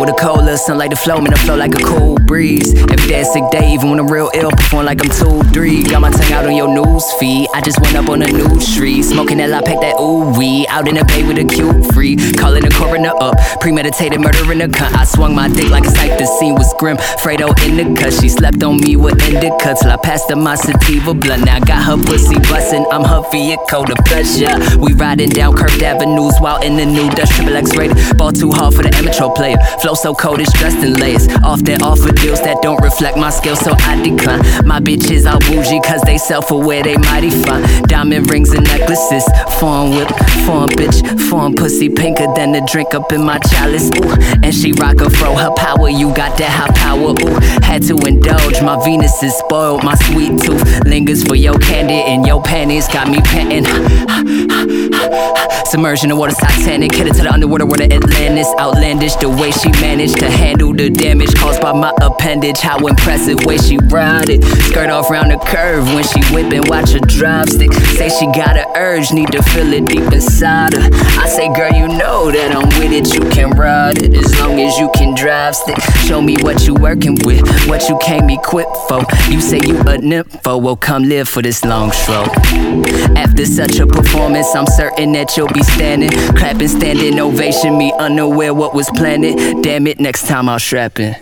with a cold the cola, sunlight the flow, man, I flow like a cool breeze. Every day a sick day, even when I'm real ill, perform like I'm two, three. Got my tongue out on your news feed. I just went up on a new street, smoking that la pack that ooh wee. Out in the bay with a cute free, calling the coroner up, premeditated murder in the cunt. I swung my dick like a sight, the scene was grim. Fredo in the cut, she slept on me with indica till I passed her my sativa blunt. Now I got her pussy bustin', I'm her vehicle to pleasure. We riding down curved avenues while in the new Dutch triple X rated. Ball too hard for the amateur player. Flow so cold, it's dressed in layers. Off that offer deals that don't reflect my skills, so I decline. My bitches all bougie, cause they self aware, they mighty fine. Diamond rings and necklaces, foreign whip, foreign bitch, foreign pussy pinker than the drink up in my chalice. Ooh, and she rock a fro, her power, you got that high power. Ooh, had to indulge, my Venus is spoiled, my sweet tooth lingers for your candy, and your panties got me panting. Submersion in the water, Titanic, headed to the underwater where the Atlantis. Outlandish the way she managed to handle the damage caused by my appendage. How impressive way she ride it. Skirt off round the curve when she whipping, watch her drive stick. Say she got an urge, need to feel it deep inside her. I say, girl, you know that I'm with it, you can ride it as long as you can Show me what you working with, what you came equipped for. You say you a nympho, well, come live for this long stroke. After such a performance, I'm certain that you'll be standing, clapping, standing ovation. Me unaware what was planned. Damn it, next time I'll strap in.